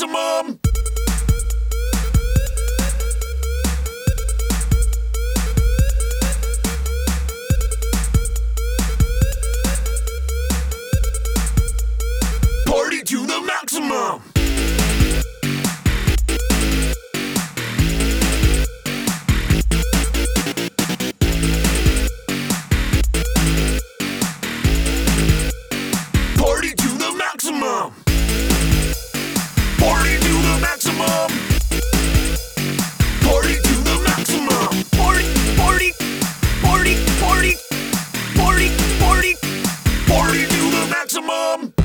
Maximum! mom.